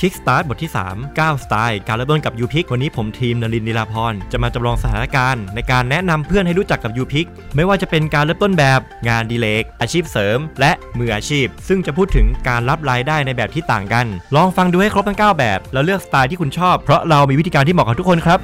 คิกสตาร์ทบทที่ 3 9สไตล์การเริ่มต้นกับยูพิกวันนี้ผมทีมนรินนิลาพรจะมาจำลองสถานการณ์ ในการแนะนำเพื่อนให้รู้จักกับยูพิกไม่ว่าจะเป็นการเริ่มต้นแบบงานดีเลกอาชีพเสริม และมืออาชีพ ซึ่งจะพูดถึงการรับรายได้ในแบบที่ต่างกัน ลองฟังดูให้ครบทั้ง 9 แบบ แล้วเลือกสไตล์ที่คุณชอบ เพราะเรามีวิธีการที่เหมาะกับทุกคนครับ